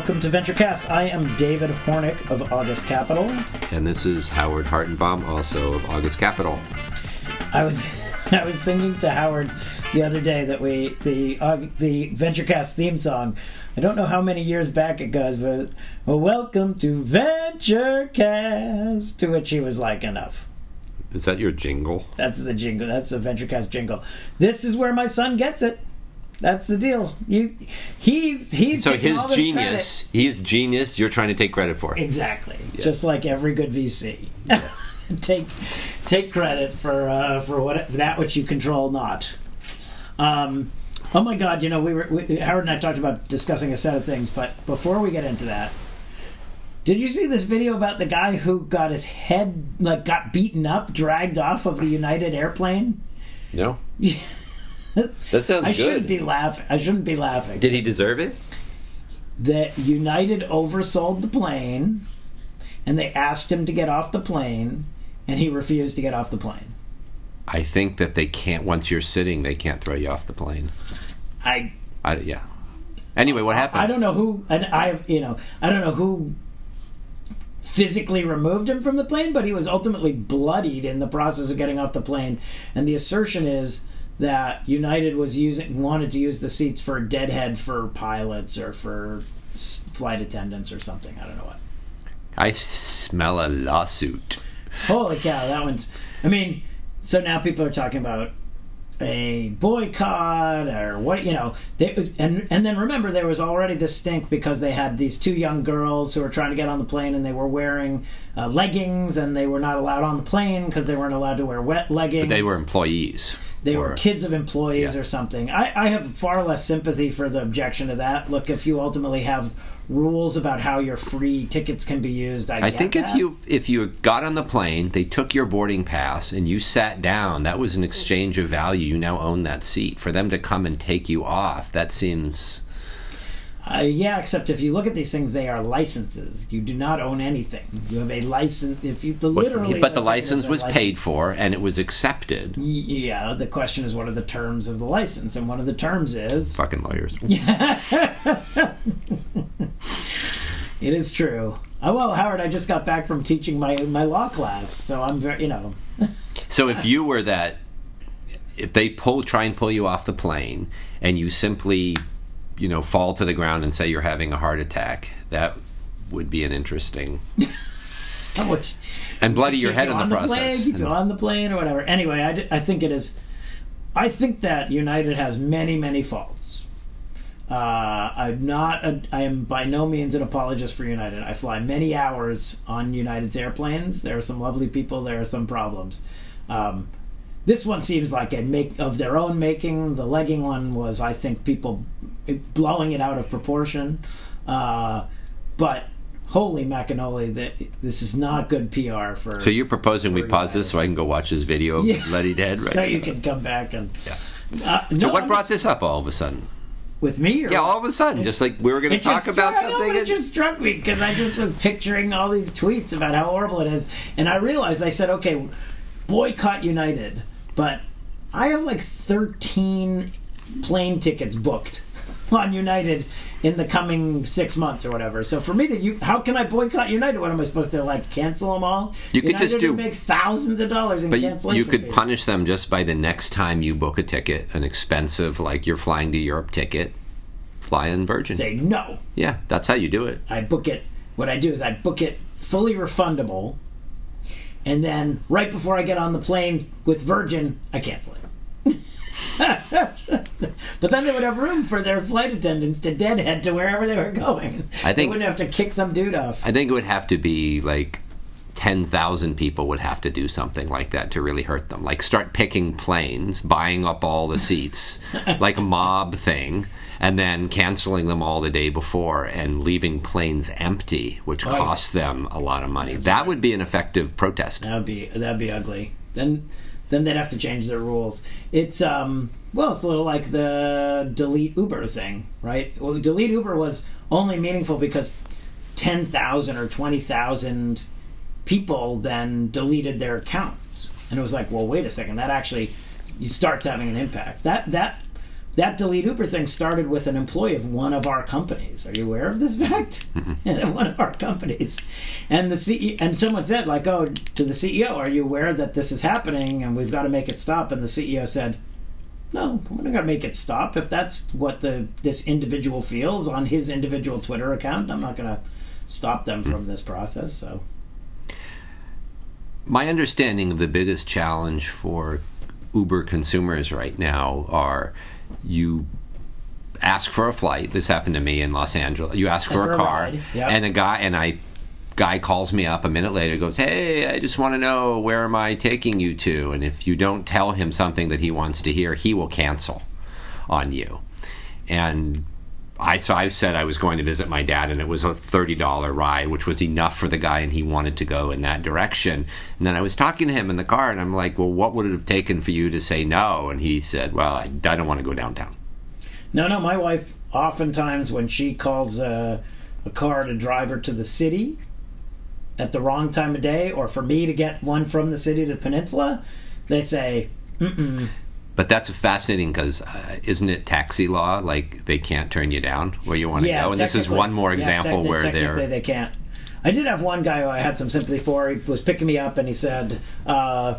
Welcome to VentureCast. I am David Hornik of August Capital. And this is Howard Hartenbaum, also of August Capital. I was I was singing to Howard the other day that we the uh, the VentureCast theme song. I don't know how many years back it goes, but well, welcome to VentureCast. To which he was like, enough. Is that your jingle? That's the jingle. That's the VentureCast jingle. This is where my son gets it. That's the deal. You, he, he's So his genius, he's genius. You're trying to take credit for. Exactly. Just like every good VC. take take credit for uh, for what that which you control not. Um, oh my God! You know we were we, Howard and I talked about discussing a set of things, but before we get into that, did you see this video about the guy who got his head like got beaten up, dragged off of the United airplane? No, that sounds I good. shouldn't be laughing. I shouldn't be laughing. Did he deserve it? that United oversold the plane and they asked him to get off the plane and he refused to get off the plane. I think that they can't. Once you're sitting, they can't throw you off the plane. I I, yeah. Anyway, what happened? I don't know who and I you know, I don't know who physically removed him from the plane, but he was ultimately bloodied in the process of getting off the plane. And the assertion is that United was using wanted to use the seats for deadhead for pilots or for flight attendants or something. I don't know what. I smell a lawsuit. Holy cow, that one's. I mean, so now people are talking about a boycott or what you know. They and and then remember there was already this stink because they had these two young girls who were trying to get on the plane and they were wearing uh, leggings and they were not allowed on the plane because they weren't allowed to wear wet leggings. But they were employees. They were kids of employees Yeah. or something. I, I have far less sympathy for the objection to that. Look, if you ultimately have rules about how your free tickets can be used, I, I think if you if you got on the plane, they took your boarding pass, and you sat down. That was an exchange of value. You now own that seat. For them to come and take you off, that seems Uh, yeah, except if you look at these things, they are licenses. You do not own anything. You have a license. If you the literally, but the what's it is license was license. paid for, and it was accepted. Yeah, the question is, what are the terms of the license? And one of the terms is, Fucking lawyers. Yeah, it is true. Oh, well, Howard, I just got back from teaching my my law class, so I'm very, you know, So if you were that, if they pull, try and pull you off the plane, and you simply, you know, fall to the ground and say you're having a heart attack, that would be an interesting how and bloody your head in the on process. plane, you And- on the plane or whatever. Anyway, I, d- I think it is. I think that United has many, many faults. Uh, I'm not. A, I am by no means an apologist for United. I fly many hours on United's airplanes. There are some lovely people. There are some problems. Um, this one seems like a make of their own making. The legging one was, I think, people blowing it out of proportion. Uh, but holy macanoli, that this is not good PR for. so you're proposing we pause this so I can go watch this video of Yeah. Letty Dead, right? so you can come back and. Uh, So no, what brought this up all of a sudden? with me? Or Yeah, all of a sudden, just like we were going to talk just about know, something. but it just struck me because I just was picturing all these tweets about how horrible it is, and I realized I said, okay, boycott United, but I have like thirteen plane tickets booked on United in the coming six months or whatever. So for me to you, how can I boycott United? What am I supposed to like cancel them all? You could just do- make thousands of dollars in But you, cancellation you could fees. punish them just by the next time you book a ticket, an expensive, like you're flying to Europe ticket, fly in Virgin. Say no. Yeah, that's how you do it. I book it. What I do is I book it fully refundable, and then right before I get on the plane with Virgin, I cancel it. but then they would have room for their flight attendants to deadhead to wherever they were going. I think they wouldn't have to kick some dude off. I think it would have to be like 10,000 people would have to do something like that to really hurt them. Like start picking planes, buying up all the seats, like a mob thing, and then canceling them all the day before and leaving planes empty, which Right. costs them a lot of money. that would be an effective protest. That would be that'd be ugly. Then then they'd have to change their rules. It's um well, it's a little like the delete Uber thing, right? Well, delete Uber was only meaningful because ten thousand or twenty thousand people then deleted their accounts, and it was like, well, wait a second, that actually starts having an impact. That that that delete Uber thing started with an employee of one of our companies. Are you aware of this fact? Mm-hmm. one of our companies, and the CEO, and someone said like, "Oh, to the CEO, are you aware that this is happening and we've got to make it stop?" And the CEO said, "No, we're not going to make it stop. If that's what the this individual feels on his individual Twitter account, I'm not going to stop them from this process." So, My understanding of the biggest challenge for Uber consumers right now are you ask for a flight. This happened to me in Los Angeles. You ask for For a a car, ride, yep. and a guy and I guy calls me up a minute later goes hey i just want to know where am i taking you to and if you don't tell him something that he wants to hear he will cancel on you and I so I said I was going to visit my dad, and it was a thirty dollar ride, which was enough for the guy, and he wanted to go in that direction. And then I was talking to him in the car, and I'm like, "Well, what would it have taken for you to say no?" And he said, "Well, I, don't want to go downtown." no, no, my wife oftentimes when she calls a, a car to drive her to the city at the wrong time of day, or for me to get one from the city to the peninsula, they say, "Mm-mm." But that's fascinating because uh, isn't it taxi law? Like they can't turn you down where you want to Yeah, go. And this is one more example techni- where technically they're they can't. I did have one guy who I had some sympathy for. He was picking me up, and he said, uh,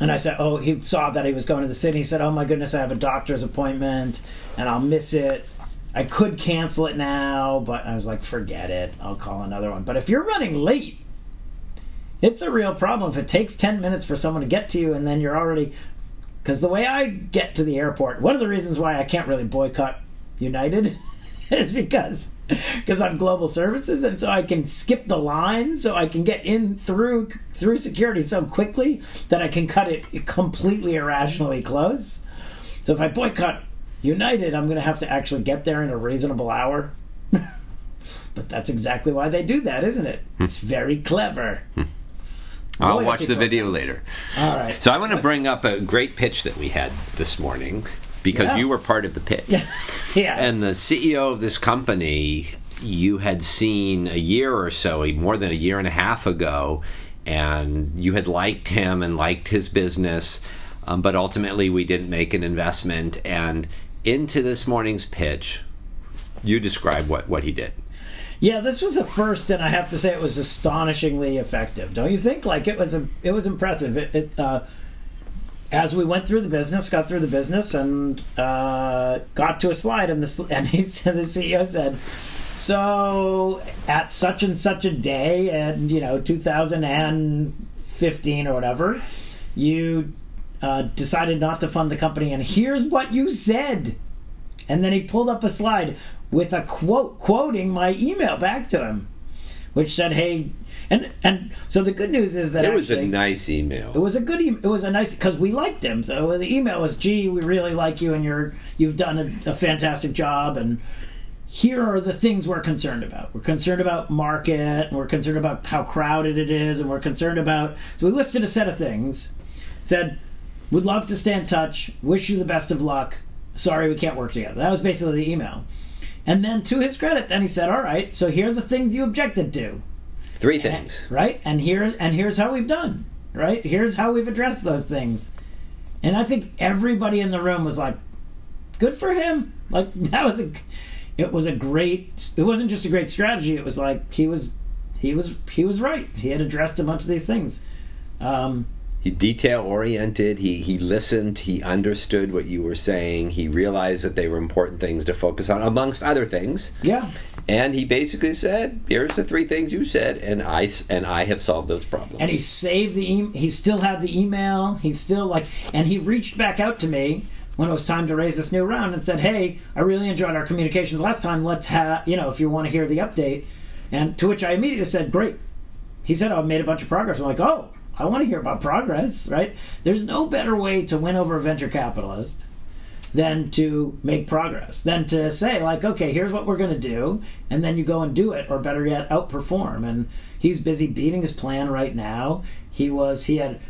and I said, "Oh, he saw that he was going to the city." He said, "Oh my goodness, I have a doctor's appointment, and I'll miss it. I could cancel it now, but I was like, forget it. I'll call another one." But if you're running late, it's a real problem. If it takes ten minutes for someone to get to you, and then you're already because the way I get to the airport, one of the reasons why I can't really boycott United is because because I'm global services, and so I can skip the line, so I can get in through through security so quickly that I can cut it completely irrationally close. So if I boycott United, I'm going to have to actually get there in a reasonable hour. but that's exactly why they do that, isn't it? It's very clever. I'll watch the video later. All right. So I want to bring up a great pitch that we had this morning because Yeah. you were part of the pitch. yeah. And the CEO of this company, you had seen a year or so, more than a year and a half ago, and you had liked him and liked his business, um, but ultimately we didn't make an investment. And into this morning's pitch, you describe what, what he did. Yeah, this was a first, and I have to say it was astonishingly effective. Don't you think? Like it was a, it was impressive. It, it uh, as we went through the business, got through the business, and uh, got to a slide, and the and he said the CEO said, "So at such and such a day, and you know, 2015 or whatever, you uh, decided not to fund the company, and here's what you said." And then he pulled up a slide with a quote quoting my email back to him, which said, "Hey," and and so the good news is that It was a nice email. it was a good. E- it was a nice because we liked him. So the email was, "Gee, we really like you, and you're you've done a, a fantastic job." And here are the things we're concerned about. We're concerned about market, and we're concerned about how crowded it is, and we're concerned about. So we listed a set of things. Said, "Would love to stay in touch. Wish you the best of luck. Sorry, we can't work together." That was basically the email. And then, to his credit, then he said, "All right, so here are the things you objected to." Three things. right and here and here's how we've done right here's how we've addressed those things and i think everybody in the room was like good for him like that was a it was a great it wasn't just a great strategy it was like he was he was he was right he had addressed a bunch of these things um He's detail oriented. He he listened. He understood what you were saying. He realized that they were important things to focus on, amongst other things. yeah And he basically said, "Here's the three things you said, and I and I have solved those problems." and he saved the e- he still had the email he's still like and he reached back out to me when it was time to raise this new round and said hey i really enjoyed our communications last time let's have you know if you want to hear the update and to which i immediately said great he said oh, i made a bunch of progress i'm like oh i want to hear about progress right there's no better way to win over a venture capitalist than to make progress, than to say, like, okay, here's what we're going to do, and then you go and do it, or better yet, outperform. And he's busy beating his plan right now. He was, he had,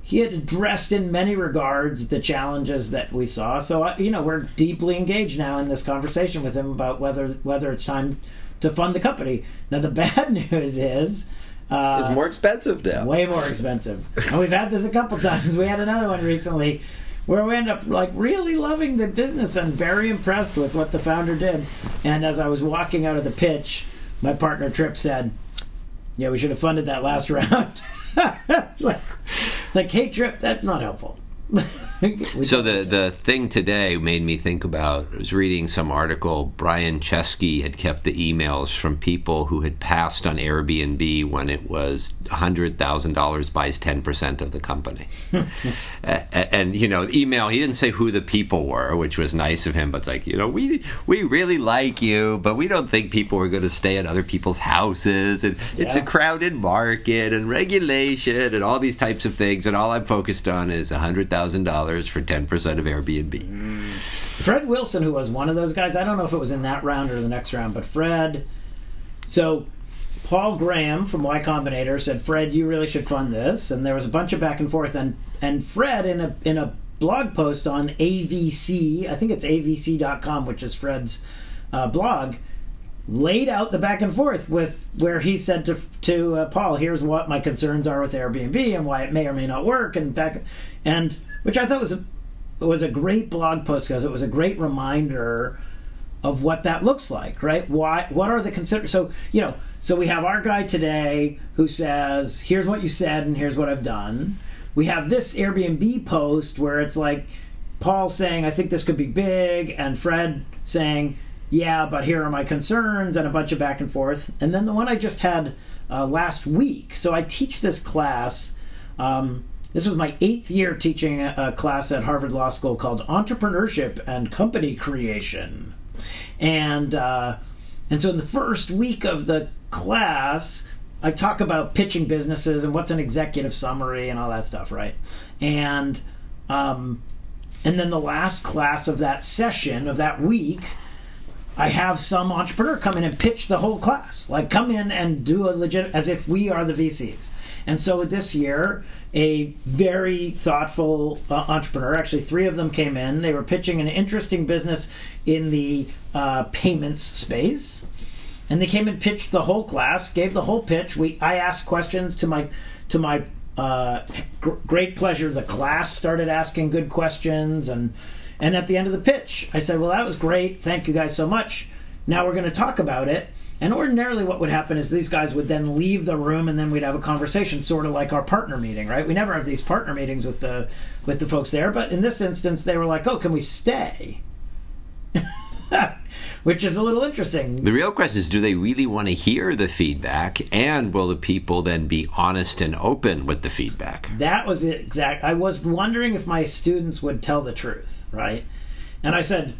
he had addressed in many regards the challenges that we saw. So, uh, you know, we're deeply engaged now in this conversation with him about whether whether it's time to fund the company. Now, the bad news is. Uh, it's more expensive now. way more expensive. And we've had this a couple times. We had another one recently where we ended up like really loving the business and very impressed with what the founder did. And as I was walking out of the pitch, my partner Tripp said, "Yeah, we should have funded that last round." like, it's like, hey, Tripp, that's not helpful. so the the thing today made me think about I was reading some article Brian Chesky had kept the emails from people who had passed on Airbnb when it was $100,000 buys 10% of the company. and, and, you know, email he didn't say who the people were, which was nice of him, but it's like, you know, we we really like you, but we don't think people are going to stay at other people's houses and yeah. it's a crowded market and regulation and all these types of things and all I'm focused on is $100,000 for ten percent of Airbnb. Mm. Fred Wilson, who was one of those guys, I don't know if it was in that round or the next round, but Fred. So Paul Graham from Y Combinator said, "Fred, you really should fund this." And there was a bunch of back and forth, and and Fred in a in a blog post on AVC, I think it's avc.com, which is Fred's uh, blog, laid out the back and forth with where he said to to uh, Paul, "Here's what my concerns are with Airbnb and why it may or may not work," and back and which I thought was a was a great blog post because it was a great reminder of what that looks like, right? Why? What are the consider? So you know, so we have our guy today who says, "Here's what you said, and here's what I've done." We have this Airbnb post where it's like Paul saying, "I think this could be big," and Fred saying, "Yeah, but here are my concerns," and a bunch of back and forth. And then the one I just had uh, last week. So I teach this class. Um, this was my eighth year teaching a, class at Harvard Law School called Entrepreneurship and Company Creation, and uh, and so in the first week of the class, I talk about pitching businesses and what's an executive summary and all that stuff, right? And um, and then the last class of that session of that week, I have some entrepreneur come in and pitch the whole class, like come in and do a legit as if we are the VCs. And so this year, a very thoughtful uh, entrepreneur. Actually, three of them came in. They were pitching an interesting business in the uh, payments space, and they came and pitched the whole class. Gave the whole pitch. We I asked questions to my to my uh, gr- great pleasure. The class started asking good questions, and and at the end of the pitch, I said, "Well, that was great. Thank you guys so much. Now we're going to talk about it." And ordinarily, what would happen is these guys would then leave the room, and then we'd have a conversation, sort of like our partner meeting, right? We never have these partner meetings with the with the folks there, but in this instance, they were like, "Oh, can we stay?" Which is a little interesting. The real question is do they really want to hear the feedback and will the people then be honest and open with the feedback? That was exact. I was wondering if my students would tell the truth, right? And I said,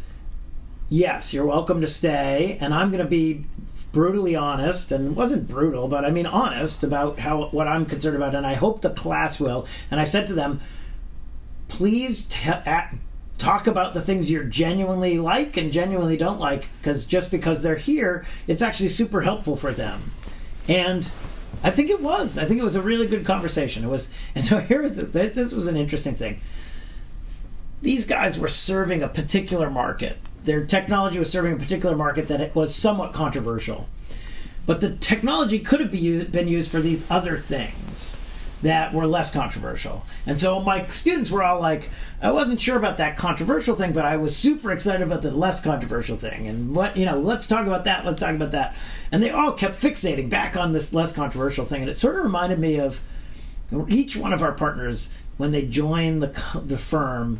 "Yes, you're welcome to stay. And I'm going to be brutally honest and wasn't brutal but i mean honest about how what i'm concerned about and i hope the class will. And i said to them please t- talk about the things you're genuinely like and genuinely don't like because just because they're here it's actually super helpful for them. And i think it was. I think it was a really good conversation. It was and so here was the, this was an interesting thing these guys were serving a particular market their technology was serving a particular market that it was somewhat controversial. But the technology could have been used for these other things that were less controversial. And so my students were all like, I wasn't sure about that controversial thing, but I was super excited about the less controversial thing. And what, you know, let's talk about that, let's talk about that. And they all kept fixating back on this less controversial thing. And it sort of reminded me of each one of our partners when they join the, the firm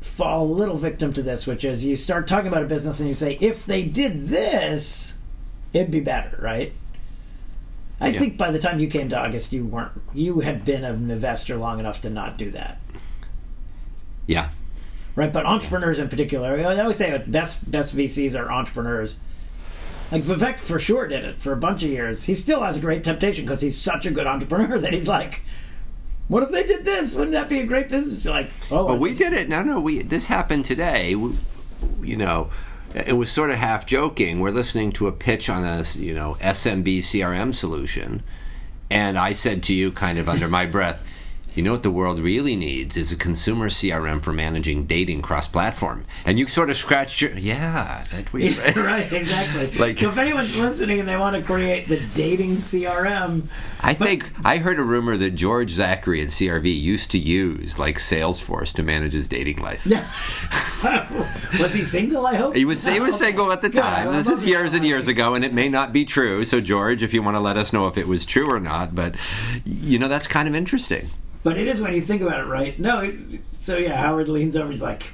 fall a little victim to this, which is you start talking about a business and you say, if they did this, it'd be better, right? I yeah. think by the time you came to August, you weren't. You had been an investor long enough to not do that. Yeah. Right, but entrepreneurs in particular, I always say best best VCs are entrepreneurs. Like Vivek for sure did it for a bunch of years. He still has a great temptation because he's such a good entrepreneur that he's like, what if they did this? Wouldn't that be a great business? You're like, oh, but we did it. No, no, we this happened today. We, you know, it was sort of half joking. We're listening to a pitch on a you know SMB CRM solution, and I said to you, kind of under my breath, you know what the world really needs is a consumer CRM for managing dating cross-platform. And you sort of scratch your yeah, that we right, exactly. Like- so if anyone's listening and they want to create the dating CRM, I think I heard a rumor that George Zachary at CRV used to use like Salesforce to manage his dating life. was he single? I hope He was he was single at the time. I This is years and years ago, and it may not be true. So George, if you want to let us know if it was true or not, but you know that's kind of interesting. But it is when you think about it, right? No. it- So yeah, Howard leans over. He's like,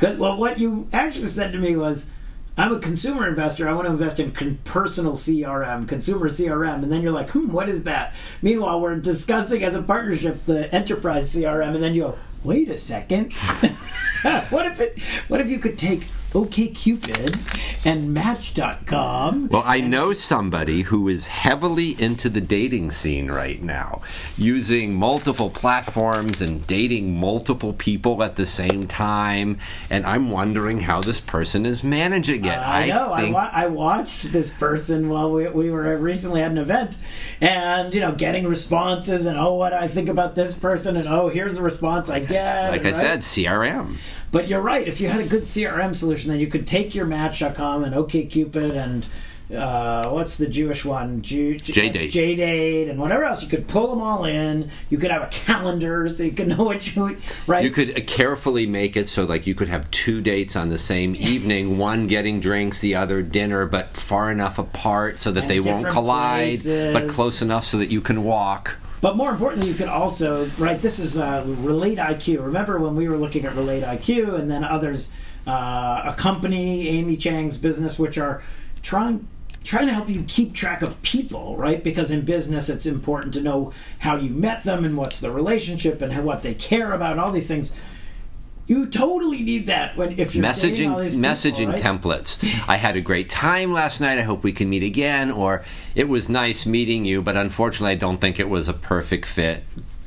"Well, what you actually said to me was." I'm a consumer investor. I want to invest in con- personal CRM, consumer CRM. And then you're like, hmm, what is that? Meanwhile, we're discussing as a partnership the enterprise CRM. And then you go, wait a second. what if it? What if you could take OKCupid and Match.com? Well, I know somebody who is heavily into the dating scene right now, using multiple platforms and dating multiple people at the same time, and I'm wondering how this person is managing it. I know. I, think- wa- I watched this person while we, we were recently at an event, and you know, getting responses and oh, what do I think about this person, and oh, here's the response I get. like I right? said, CRM. But you're right. If you had a good CRM solution, then you could take your Match.com and OKCupid and uh, what's the Jewish one? J- JDate. JDate and whatever else. You could pull them all in. You could have a calendar so you could know what you right. You could uh, carefully make it so like you could have two dates on the same evening, one getting drinks, the other dinner, but far enough apart so that And they won't collide, but close enough so that you can walk. But more importantly, you could also right. This is uh, Relate IQ. Remember when we were looking at Relate IQ, and then others, uh, a company, Amy Chang's business, which are trying trying to help you keep track of people, right? Because in business, it's important to know how you met them and what's the relationship and how, what they care about, and all these things. You totally need that when if you're messaging all these people, messaging right? templates. I had a great time last night. I hope we can meet again. Or it was nice meeting you, but unfortunately, I don't think it was a perfect fit.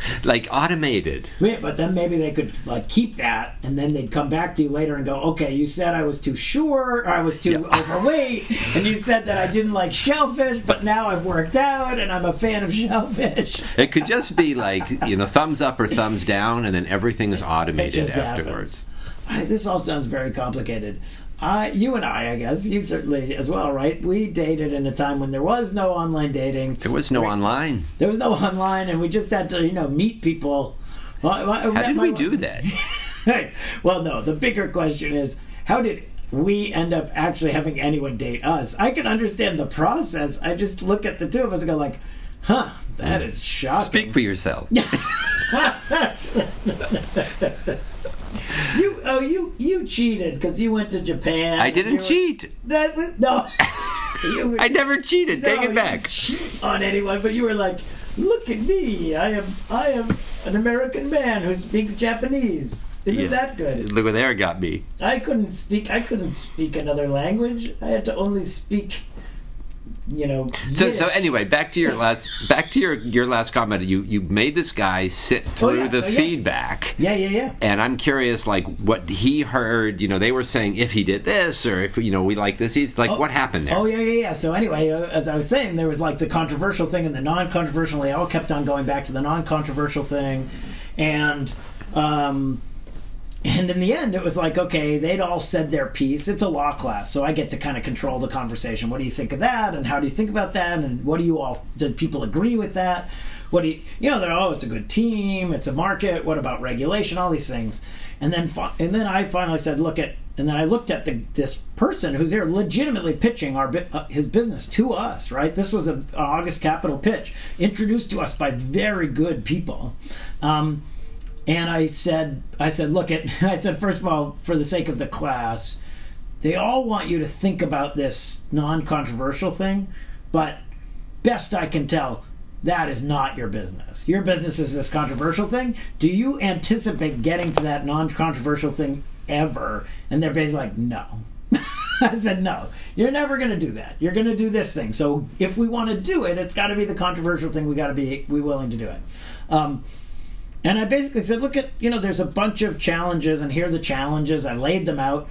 Like automated. Yeah, but then maybe they could like keep that, and then they'd come back to you later and go, "Okay, you said I was too short, or I was too Yeah. overweight, and you said that I didn't like shellfish, but now I've worked out and I'm a fan of shellfish." It could just be like you know thumbs up or thumbs down, and then everything is automated afterwards. happens. This all sounds very complicated. You and I, I guess you certainly as well, right? We dated in a time when there was no online dating. There was no online. There was no online, and we just had to, you know, meet people. Well, How did my- we do that? Hey, well, no. The bigger question is how did we end up actually having anyone date us? I can understand the process. I just look at the two of us and go like, "Huh, that is shocking." Speak for yourself. you, oh, you, you cheated because you went to Japan. I didn't You were- cheat. That was no. Were- I never cheated. no, Take it back. Cheat on anyone, but you were like, "Look at me! I am, I am an American man who speaks Japanese." Isn't Yeah. that good? Look where there got me. I couldn't speak. I couldn't speak another language. I had to only speak, you know. So, so anyway, back to your last back to your your last comment. You you made this guy sit through Oh, yeah, the so, yeah. feedback. Yeah, yeah, yeah. And I'm curious, like, what he heard. You know, they were saying if he did this or if you know we like this. He's like, Oh, what happened there? Oh yeah, yeah, yeah. So anyway, uh, as I was saying, there was like the controversial thing and the non-controversial. They all kept on going back to the non-controversial thing, and um, and in the end, it was like okay, they'd all said their piece. It's a law class, so I get to kind of control the conversation. What do you think of that? And how do you think about that? And what do you all? Did people agree with that? What do you? You know, they're oh, it's a good team. It's a market. What about regulation? All these things. And then, and then I finally said, look at. And then I looked at the, this person who's there legitimately pitching our uh, his business to us. Right, this was a, an August Capital pitch introduced to us by very good people. Um, and I said, I said, look at, I said, first of all, for the sake of the class, they all want you to think about this non-controversial thing, but best I can tell, that is not your business. Your business is this controversial thing. Do you anticipate getting to that non-controversial thing ever? And they're basically like, no. I said, no, you're never going to do that. You're going to do this thing. So if we want to do it, it's got to be the controversial thing. We got to be we willing to do it. Um, and I basically said, look at, you know, there's a bunch of challenges, and here are the challenges. I laid them out.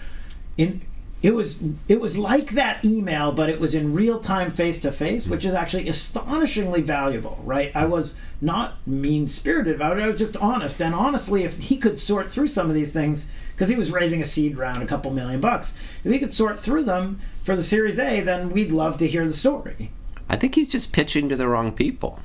In it was it was like that email, but it was in real time, face to face, which is actually astonishingly valuable. Right? I was not mean spirited about it. I was just honest, and honestly, if he could sort through some of these things, because he was raising a seed round, a couple million bucks, if he could sort through them for the Series A, then we'd love to hear the story. I think he's just pitching to the wrong people.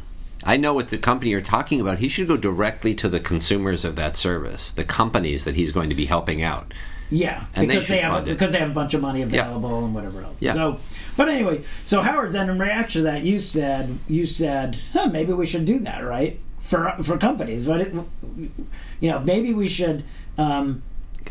I know what the company you're talking about. He should go directly to the consumers of that service, the companies that he's going to be helping out. Yeah, And they because should they, have because they have a bunch of money available and whatever else. Yeah. So, but anyway, so Howard, then in reaction to that, you said you said huh, maybe we should do that, right? For for companies, but it, you know, maybe we should. Um,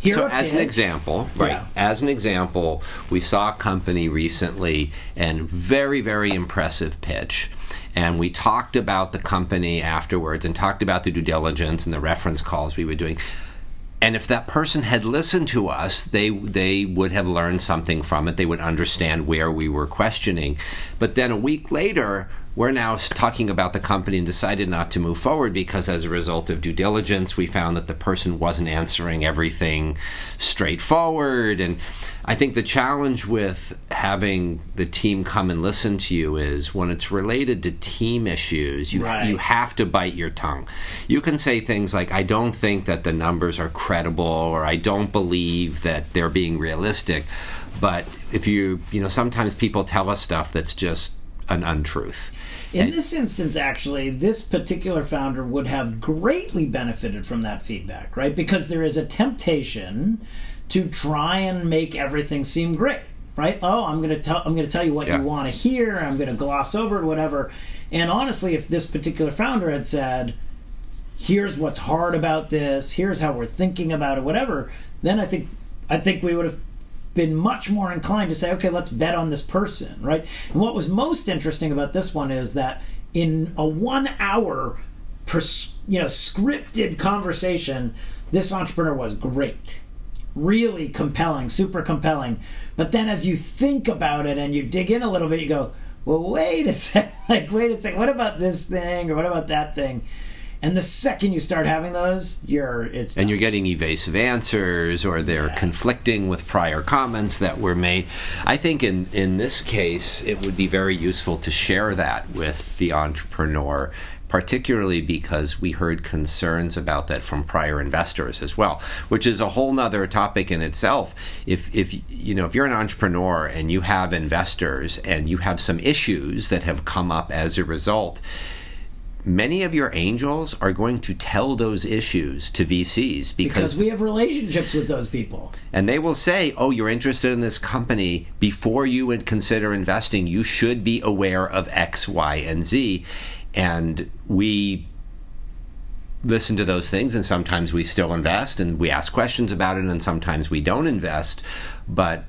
hear so as an example right Yeah. as an example we saw a company recently and very very impressive pitch and we talked about the company afterwards and talked about the due diligence and the reference calls we were doing. And if that person had listened to us they they would have learned something from it. They would understand where we were questioning. But then a week later we're now talking about the company and decided not to move forward because as a result of due diligence we found that the person wasn't answering everything straightforward and i think the challenge with having the team come and listen to you is when it's related to team issues you Right. you have to bite your tongue. You can say things like, I don't think that the numbers are credible, or I don't believe that they're being realistic. But if you, you know, sometimes people tell us stuff that's just an untruth. In this instance, actually, this particular founder would have greatly benefited from that feedback, right? Because there is a temptation to try and make everything seem great, right? Oh, I'm going to tell I'm going to tell you what Yeah. you want to hear. I'm going to gloss over it, whatever. And honestly, if this particular founder had said, "Here's what's hard about this. Here's how we're thinking about it, whatever," then I think I think we would have been much more inclined to say, okay, let's bet on this person, right? And what was most interesting about this one is that in a one hour, pers- you know, scripted conversation, this entrepreneur was great. Really compelling, super compelling. But then as you think about it and you dig in a little bit, you go, well, wait a sec. Like, wait a sec. What about this thing or what about that thing? And the second you start having those, you're it's and you're getting evasive answers or they're Yeah. conflicting with prior comments that were made. I think in, in this case, it would be very useful to share that with the entrepreneur, particularly because we heard concerns about that from prior investors as well, which is a whole nother topic in itself. If, if you know, if you're an entrepreneur and you have investors and you have some issues that have come up as a result, many of your angels are going to tell those issues to VCs because because, we have relationships with those people. and they will say, "Oh, you're interested in this company. Before you would consider investing, you should be aware of X, Y, and Z." And we listen to those things and sometimes we still invest and we ask questions about it and sometimes we don't invest, but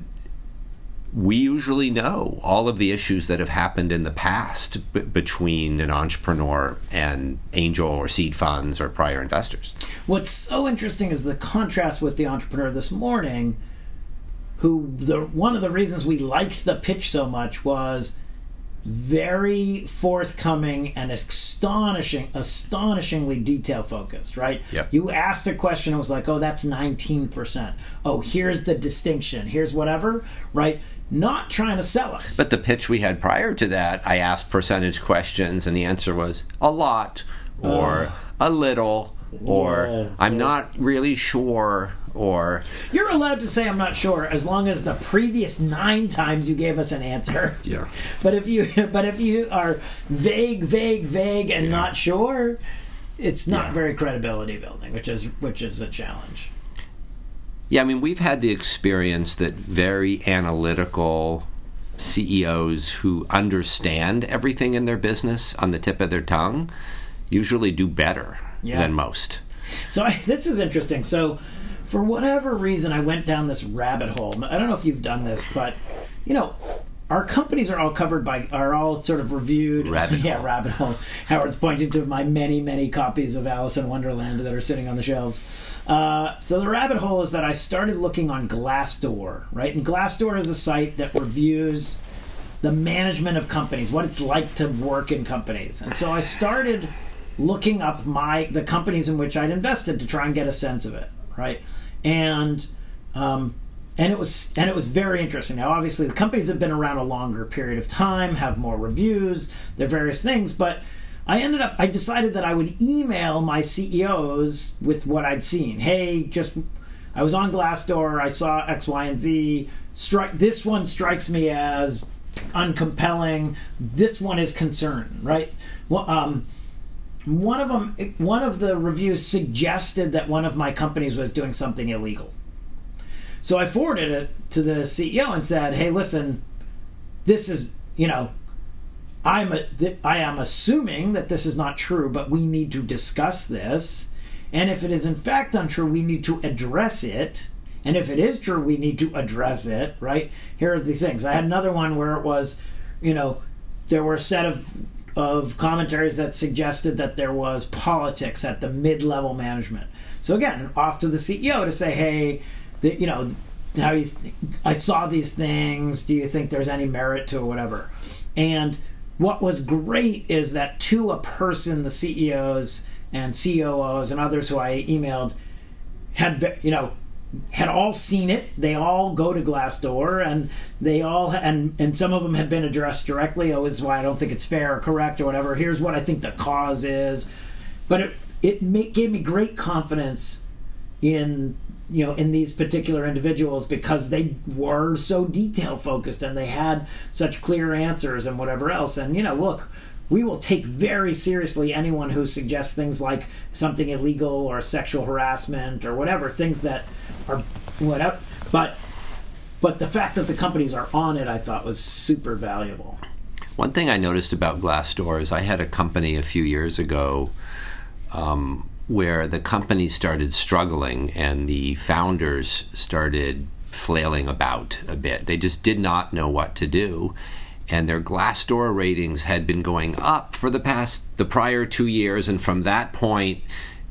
we usually know all of the issues that have happened in the past b- between an entrepreneur and angel or seed funds or prior investors. What's so interesting is the contrast with the entrepreneur this morning, who the one of the reasons we liked the pitch so much was very forthcoming and astonishing, astonishingly detail focused. Right? Yep. You asked a question, it was like, "Oh, that's nineteen percent." Oh, here's the distinction. Here's whatever. Right? Not trying to sell us. But the pitch we had prior to that, I asked percentage questions, and the answer was a lot, or a little, or Yeah. I'm not really sure, or You're allowed to say I'm not sure as long as the previous nine times you gave us an answer. yeah. But if you but if you are vague, vague, vague, and Yeah. not sure, it's not Yeah. very credibility building, which is which is a challenge. Yeah, I mean, we've had the experience that very analytical CEOs who understand everything in their business on the tip of their tongue usually do better Yeah. than most. So I, this is interesting. So for whatever reason, I went down this rabbit hole. I don't know if you've done this, but you know. Our companies are all covered by, are all sort of reviewed. Rabbit yeah, hole. rabbit hole. Howard's pointing to my many, many copies of Alice in Wonderland that are sitting on the shelves. Uh, so the rabbit hole is that I started looking on Glassdoor, right? And Glassdoor is a site that reviews the management of companies, what it's like to work in companies. And so I started looking up my the companies in which I'd invested to try and get a sense of it, right? And um, and it was and it was very interesting. Now, obviously, the companies have been around a longer period of time, have more reviews, their various things, but I ended up I decided that I would email my CEOs with what I'd seen. Hey, just I was on Glassdoor, I saw X, Y, and Z. Strike this one strikes me as uncompelling. This one is concern, right? Well, um, one of them, one of the reviews suggested that one of my companies was doing something illegal. So I forwarded it to the CEO and said, "Hey, listen, this is you know." I'm a, th- I am assuming that this is not true, but we need to discuss this. And if it is in fact untrue, we need to address it. And if it is true, we need to address it, right? Here are these things. I had another one where it was, you know, there were a set of of commentaries that suggested that there was politics at the mid-level management. So again, off to the CEO to say, "Hey, you know, how you th- I saw these things. Do you think there's any merit to it, whatever?" And what was great is that to a person, the CEOs and COOs and others who I emailed had, you know, had all seen it. They all go to Glassdoor, and they all and and some of them had been addressed directly. Oh, is why I don't think it's fair or correct or whatever. Here's what I think the cause is. But it it gave me great confidence in you know in these particular individuals because they were so detail focused and they had such clear answers and whatever else. And you know, look, we will take very seriously anyone who suggests things like something illegal or sexual harassment or whatever things that are whatever. But but the fact that the companies are on it, I thought was super valuable. One thing I noticed about Glassdoor is I had a company a few years ago um, where the company started struggling and the founders started flailing about a bit. They just did not know what to do. And their Glassdoor ratings had been going up for the past, the prior two years. And from that point,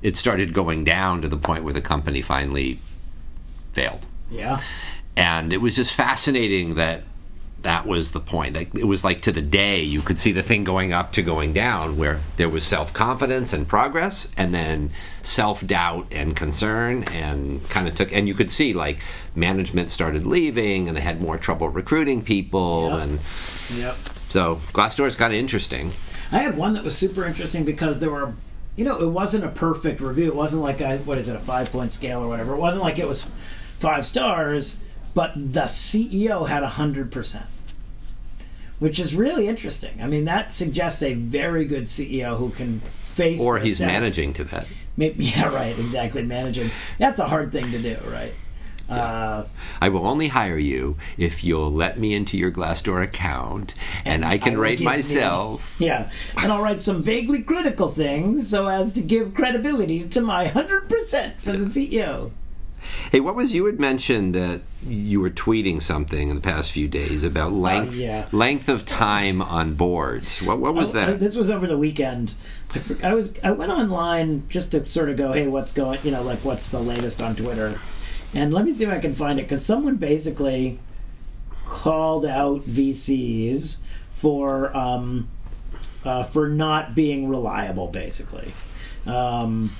it started going down to the point where the company finally failed. Yeah. And it was just fascinating that that was the point. It was like to the day you could see the thing going up to going down, where there was self confidence and progress, and then self doubt and concern, and kind of took. And you could see like management started leaving, and they had more trouble recruiting people, Yep. and Yep. so Glassdoor is kind of interesting. I had one that was super interesting because there were, you know, it wasn't a perfect review. It wasn't like a what is it, a five point scale or whatever. It wasn't like it was five stars, but the CEO had a hundred percent, which is really interesting. I mean, that suggests a very good CEO who can face Or he's managing to that. Maybe, yeah, right, exactly. Managing that's a hard thing to do, right? Uh, I will only hire you if you'll let me into your Glassdoor account, and, I can will rate give me- myself. yeah, and I'll write some vaguely critical things so as to give credibility to my hundred percent for the CEO. Hey, what was you had mentioned that you were tweeting something in the past few days about length Oh, yeah. length of time on boards? What what was I- I- that? this was over the weekend. I, I was I went online just to sort of go, hey, what's going? You know, like what's the latest on Twitter? And let me see if I can find it because someone basically called out VCs for um, uh, for not being reliable, basically. Um,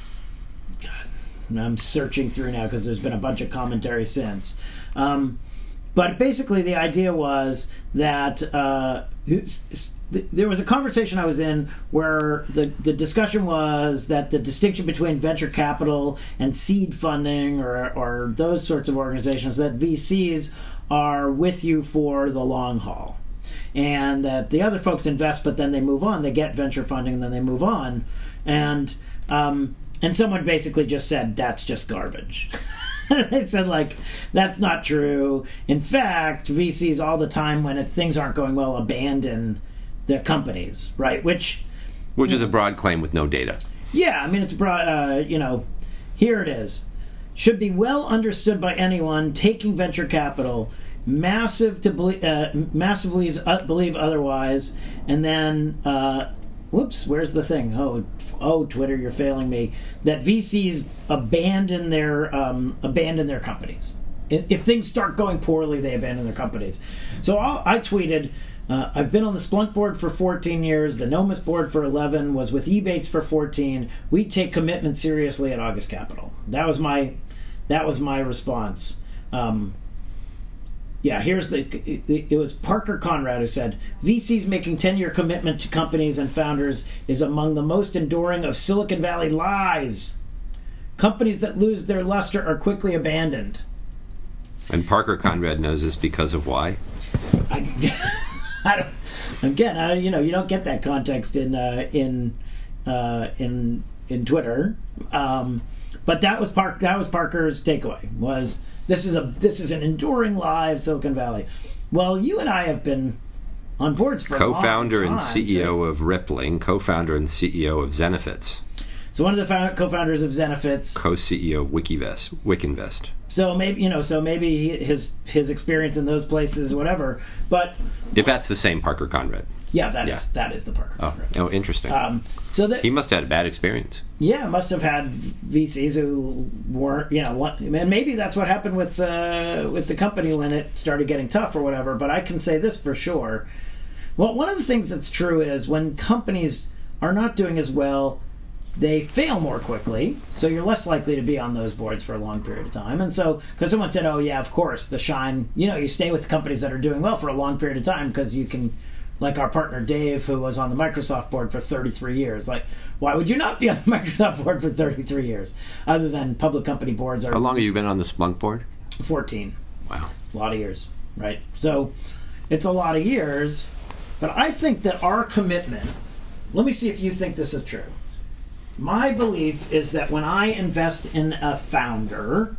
I'm searching through now because there's been a bunch of commentary since. Um, but basically, the idea was that uh, there was a conversation I was in where the, the discussion was that the distinction between venture capital and seed funding or, or those sorts of organizations, that VCs are with you for the long haul. And that the other folks invest, but then they move on. They get venture funding, and then they move on. And um, and someone basically just said that's just garbage. they said like that's not true. In fact, VCs all the time when it, things aren't going well abandon their companies, right? Which Which is a broad claim with no data. yeah, I mean it's broad. Uh, you know, here it is. Should be well understood by anyone taking venture capital. Massive to believe, uh, massively uh, believe otherwise, and then, uh, whoops, where's the thing? Oh, oh, Twitter, you're failing me. That VCs abandon their um, abandon their companies. If things start going poorly, they abandon their companies. So I'll, I tweeted. Uh, I've been on the Splunk board for 14 years, the Nomis board for 11, was with Ebates for 14. We take commitment seriously at August Capital. That was my, that was my response. Um, yeah, here's the. It, was Parker Conrad who said VCs making 10 year commitment to companies and founders is among the most enduring of Silicon Valley lies. Companies that lose their luster are quickly abandoned. And Parker Conrad knows this because of why? I, I don't. Again, I, you know, you don't get that context in uh, in uh, in in Twitter. Um, but that was Park. That was Parker's takeaway. Was this is a this is an enduring lie of Silicon Valley. Well, you and I have been on boards for co-founder and CEO right? of Rippling, co-founder and CEO of Zenefits, So one of the found, co-founders of Zenefits. co-CEO of WikiVest, Wikinvest. So maybe you know. So maybe his his experience in those places, whatever. But If that's the same Parker Conrad. Yeah, that is Yeah. that is the Parker. Oh, Conrad. oh interesting. Um, so that he must have had a bad experience. Yeah, must have had VCs who weren't, you know, and maybe that's what happened with uh, with the company when it started getting tough or whatever. But I can say this for sure. Well, one of the things that's true is when companies are not doing as well, they fail more quickly. So you're less likely to be on those boards for a long period of time. And so, because someone said, "Oh yeah, of course, the shine," you know, you stay with companies that are doing well for a long period of time because you can like our partner Dave, who was on the Microsoft board for 33 years. Like, why would you not be on the Microsoft board for 33 years? Other than public company boards are How long have you been on the Splunk board? 14, Wow. a lot of years, right? So it's a lot of years. But I think that our commitment. Let me see if you think this is true. My belief is that when I invest in a founder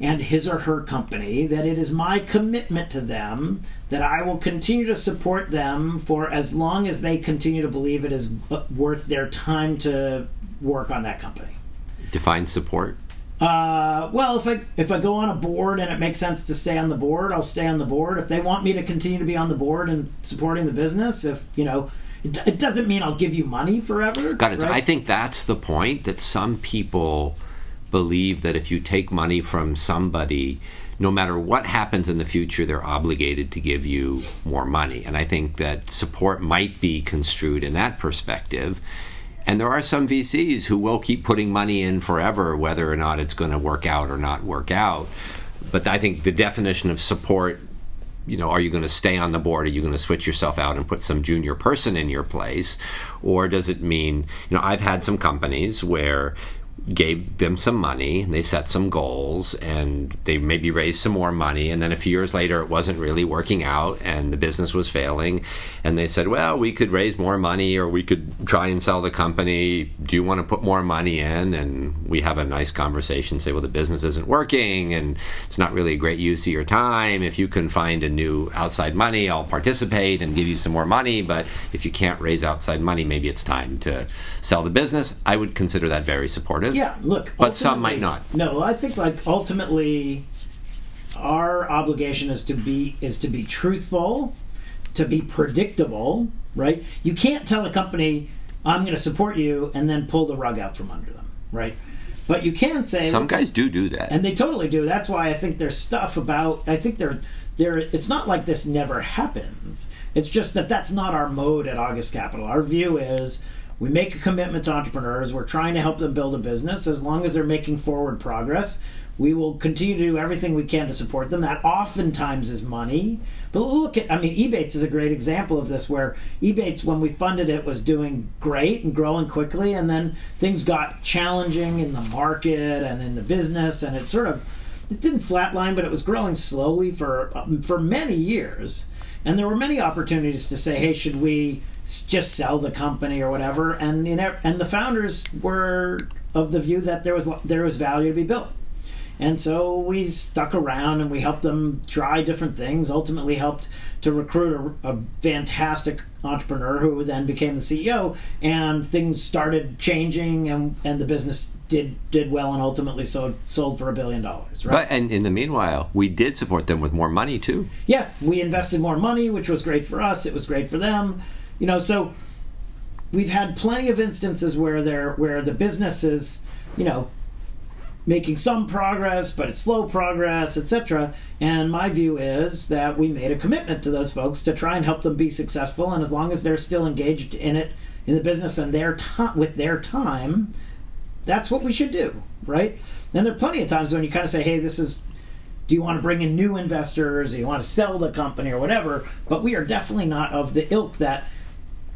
and his or her company, that it is my commitment to them that I will continue to support them for as long as they continue to believe it is worth their time to work on that company. Define support. Uh, well, if I if I go on a board and it makes sense to stay on the board, I'll stay on the board. If they want me to continue to be on the board and supporting the business, if you know, it, it doesn't mean I'll give you money forever. Got it. right? I think that's the point that some people believe that if you take money from somebody, no matter what happens in the future, they're obligated to give you more money. And I think that support might be construed in that perspective. And there are some VCs who will keep putting money in forever, whether or not it's going to work out or not work out. But I think the definition of support you know, are you going to stay on the board? Are you going to switch yourself out and put some junior person in your place? Or does it mean, you know, I've had some companies where gave them some money and they set some goals and they maybe raised some more money and then a few years later it wasn't really working out and the business was failing. And they said well we could raise more money or we could try and sell the company. Do you want to put more money in? And we have a nice conversation say well the business isn't working and it's not really a great use of your time. If you can find a new outside money I'll participate and give you some more money but if you can't raise outside money maybe it's time to sell the business. I would consider that very supportive Yeah, look. But some might not. No, I think like ultimately, our obligation is to be is to be truthful, to be predictable. Right? You can't tell a company, "I'm going to support you," and then pull the rug out from under them. Right? But you can say Some guys do do that. and they totally do. That's why I think there's stuff about. I think they're there. It's not like this never happens. It's just that that's not our mode at August Capital. Our view is we make a commitment to entrepreneurs. We're trying to help them build a business. As long as they're making forward progress, we will continue to do everything we can to support them. That oftentimes is money. But look at, I mean, Ebates is a great example of this, where Ebates, when we funded it, was doing great and growing quickly, and then things got challenging in the market and in the business, and it sort of it didn't flatline, but it was growing slowly for um, for many years. And there were many opportunities to say, "Hey, should we just sell the company or whatever?" And and the founders were of the view that there was there was value to be built. And so we stuck around and we helped them try different things. Ultimately, helped to recruit a, a fantastic entrepreneur who then became the CEO. And things started changing, and, and the business did did well, and ultimately sold sold for a billion dollars. Right? But and in the meanwhile, we did support them with more money too. yeah, we invested more money, which was great for us. It was great for them. You know, so we've had plenty of instances where there where the business is, you know, making some progress, but it's slow progress, etc. And my view is that we made a commitment to those folks to try and help them be successful. And as long as they're still engaged in it, in the business, and their time with their time, that's what we should do, right? Then there are plenty of times when you kind of say, "Hey, this is do you want to bring in new investors? Do you want to sell the company or whatever? But we are definitely not of the ilk that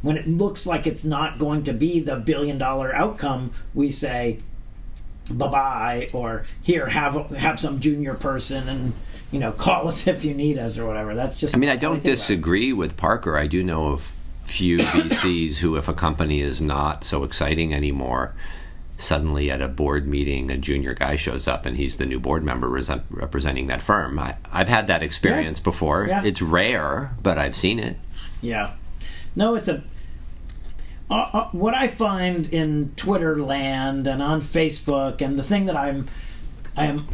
when it looks like it's not going to be the billion dollar outcome, we say bye bye or here have have some junior person and you know call us if you need us or whatever. That's just. I mean, I don't disagree with Parker. I do know of few VCs who, if a company is not so exciting anymore, suddenly at a board meeting, a junior guy shows up and he's the new board member representing that firm. I, have had that experience yeah. before. Yeah. It's rare, but I've seen it. Yeah. No, it's a uh, uh, what I find in Twitter land and on Facebook, and the thing that I'm, I'm,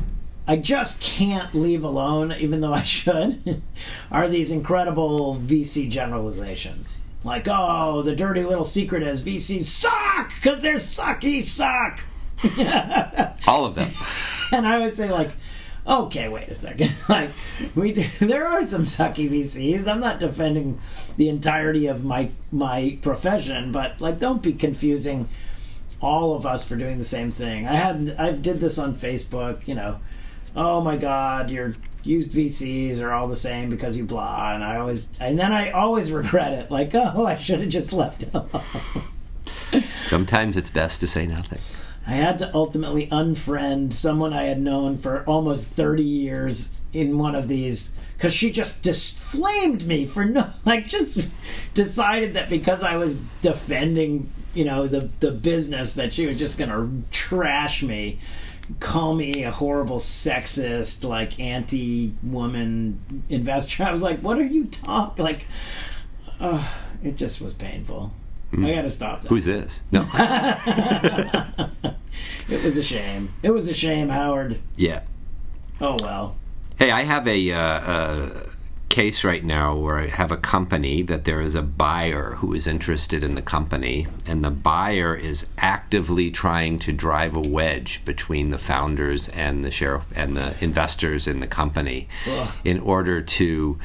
I just can't leave alone, even though I should, are these incredible VC generalizations. Like, oh, the dirty little secret is VCs suck because they're sucky suck. All of them. and I would say, like, okay, wait a second. like we there are some sucky VCs. I'm not defending the entirety of my my profession, but like don't be confusing all of us for doing the same thing. I had I did this on Facebook, you know. Oh my god, your used VCs are all the same because you blah and I always and then I always regret it. Like, oh, I should have just left it alone. Sometimes it's best to say nothing. I had to ultimately unfriend someone I had known for almost 30 years in one of these because she just disflamed me for no, like, just decided that because I was defending, you know, the the business that she was just gonna trash me, call me a horrible sexist, like anti-woman investor. I was like, what are you talking? Like, uh, it just was painful. Mm. I got to stop that. Who's this? No. it was a shame. It was a shame, Howard. Yeah. Oh well. Hey, I have a, uh, a case right now where I have a company that there is a buyer who is interested in the company, and the buyer is actively trying to drive a wedge between the founders and the share and the investors in the company Ugh. in order to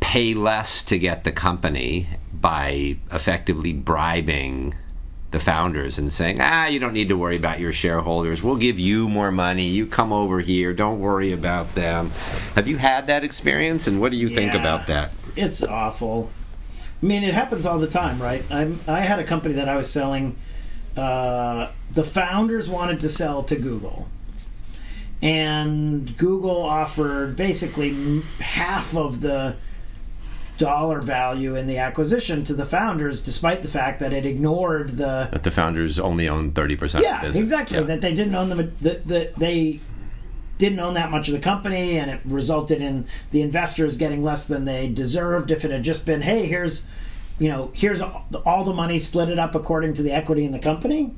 pay less to get the company by effectively bribing the founders and saying, ah, you don't need to worry about your shareholders. We'll give you more money. You come over here. Don't worry about them. Have you had that experience? And what do you yeah, think about that? It's awful. I mean, it happens all the time, right? I'm, I had a company that I was selling. Uh, the founders wanted to sell to Google. And Google offered basically half of the dollar value in the acquisition to the founders, despite the fact that it ignored the that the founders only own thirty percent. Of the Yeah, exactly. Yeah. That they didn't own the that, that they didn't own that much of the company, and it resulted in the investors getting less than they deserved. If it had just been, hey, here's you know, here's all the money, split it up according to the equity in the company,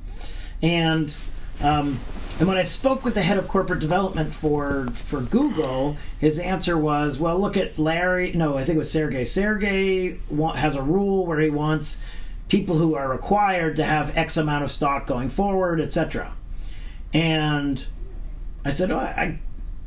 and um, and when I spoke with the head of corporate development for for Google, his answer was, "Well, look at Larry. No, I think it was Sergey. Sergey has a rule where he wants people who are required to have X amount of stock going forward, etc." And I said, oh, "I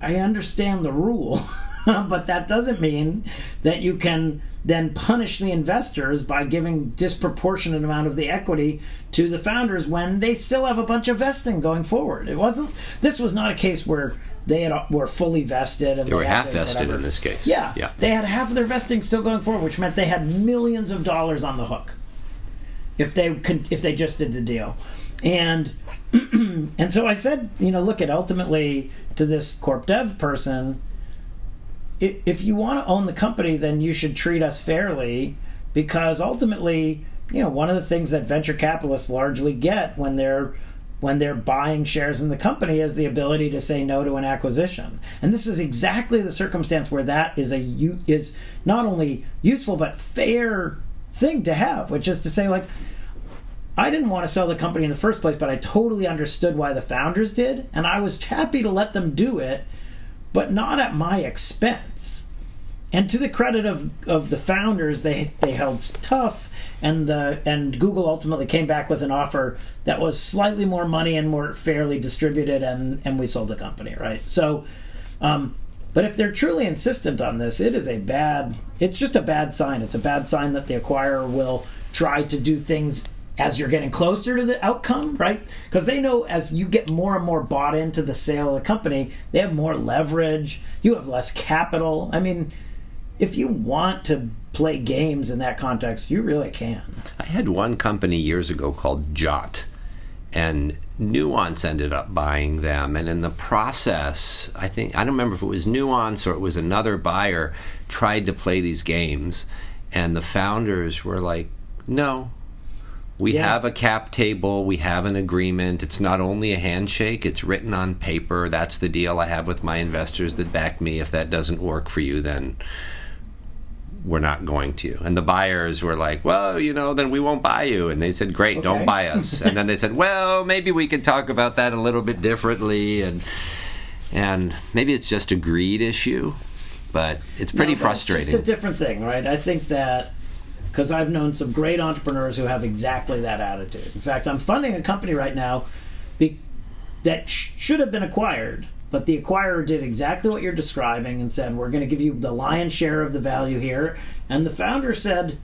I understand the rule." but that doesn't mean that you can then punish the investors by giving disproportionate amount of the equity to the founders when they still have a bunch of vesting going forward. It wasn't. This was not a case where they had, were fully vested and they were half vested in this case. Yeah, yeah, they had half of their vesting still going forward, which meant they had millions of dollars on the hook if they could if they just did the deal. And and so I said, you know, look at ultimately to this corp dev person, if you want to own the company, then you should treat us fairly because ultimately, you know, one of the things that venture capitalists largely get when they're when they're buying shares in the company is the ability to say no to an acquisition. And this is exactly the circumstance where that is a is not only useful but fair thing to have, which is to say like I didn't want to sell the company in the first place, but I totally understood why the founders did, and I was happy to let them do it but not at my expense. And to the credit of, of the founders, they they held tough, and the and Google ultimately came back with an offer that was slightly more money and more fairly distributed, and and we sold the company, right? So, um, but if they're truly insistent on this, it is a bad. It's just a bad sign. It's a bad sign that the acquirer will try to do things as you're getting closer to the outcome, right? Because they know as you get more and more bought into the sale of the company, they have more leverage, you have less capital. I mean, if you want to play games in that context, you really can. I had one company years ago called Jott, and Nuance ended up buying them. And in the process, I think, I don't remember if it was Nuance or it was another buyer, tried to play these games, and the founders were like, no. We Yeah. have a cap table. We have an agreement. It's not only a handshake, it's written on paper. That's the deal I have with my investors that back me. If that doesn't work for you, then we're not going to. And the buyers were like, well, you know, then we won't buy you. And they said, great, Okay. don't buy us. and then they said, well, maybe we could talk about that a little bit differently. And and maybe it's just a greed issue, but it's pretty No, frustrating. Just a different thing, right? I think that because I've known some great entrepreneurs who have exactly that attitude. In fact, I'm funding a company right now be, that sh- should have been acquired, but the acquirer did exactly what you're describing and said, "We're going to give you the lion's share of the value here," and the founder said.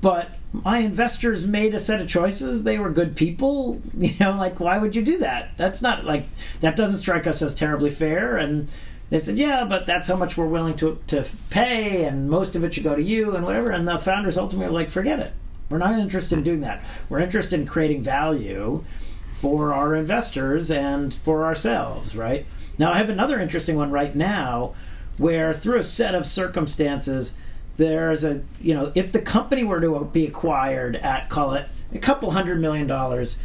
But my investors made a set of choices. They were good people. You know, like, why would you do that? That's not like, that doesn't strike us as terribly fair. And they said, yeah, but that's how much we're willing to, to pay, and most of it should go to you, and whatever. And the founders ultimately were like, forget it. We're not interested in doing that. We're interested in creating value for our investors and for ourselves, right? Now, I have another interesting one right now where, through a set of circumstances, there's a, you know, if the company were to be acquired at, call it, a couple hundred million dollars,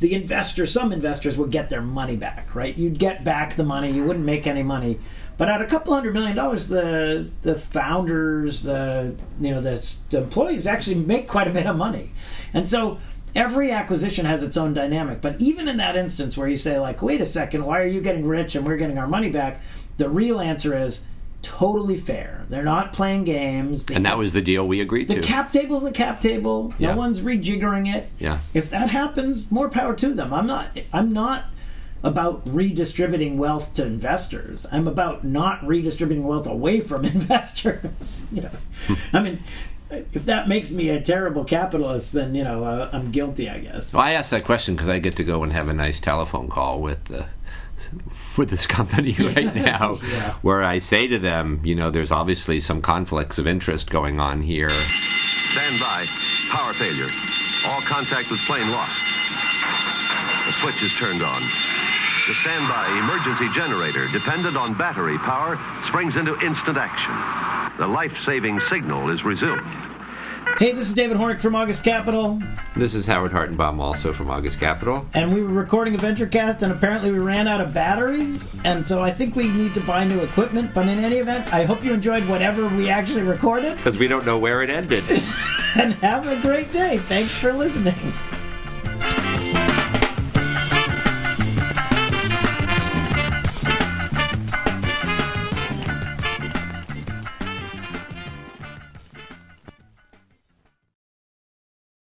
the investors, some investors would get their money back, right? You'd get back the money, you wouldn't make any money. But at a couple hundred million dollars, the the founders, the you know the, the employees actually make quite a bit of money, and so every acquisition has its own dynamic. But even in that instance where you say like, wait a second, why are you getting rich and we're getting our money back? The real answer is totally fair. They're not playing games. They and that was the deal we agreed the to. The cap table's the cap table. No Yeah. one's rejiggering it. Yeah. If that happens, more power to them. I'm not. I'm not about redistributing wealth to investors. I'm about not redistributing wealth away from investors. you know, I mean, if that makes me a terrible capitalist, then you know uh, I'm guilty. I guess. Well, I asked that question because I get to go and have a nice telephone call with the with this company right now, Yeah. where I say to them, you know, there's obviously some conflicts of interest going on here. Stand by. Power failure. All contact with plane lost. The switch is turned on. The standby emergency generator, dependent on battery power, springs into instant action. The life-saving signal is resumed. Hey, this is David Hornik from August Capital, This is Howard Hartenbaum, also from August Capital. and we were recording a VentureCast, and apparently we ran out of batteries, and so I think we need to buy new equipment. But in any event, I hope you enjoyed whatever we actually recorded. Because we don't know where it ended. and have a great day. Thanks for listening.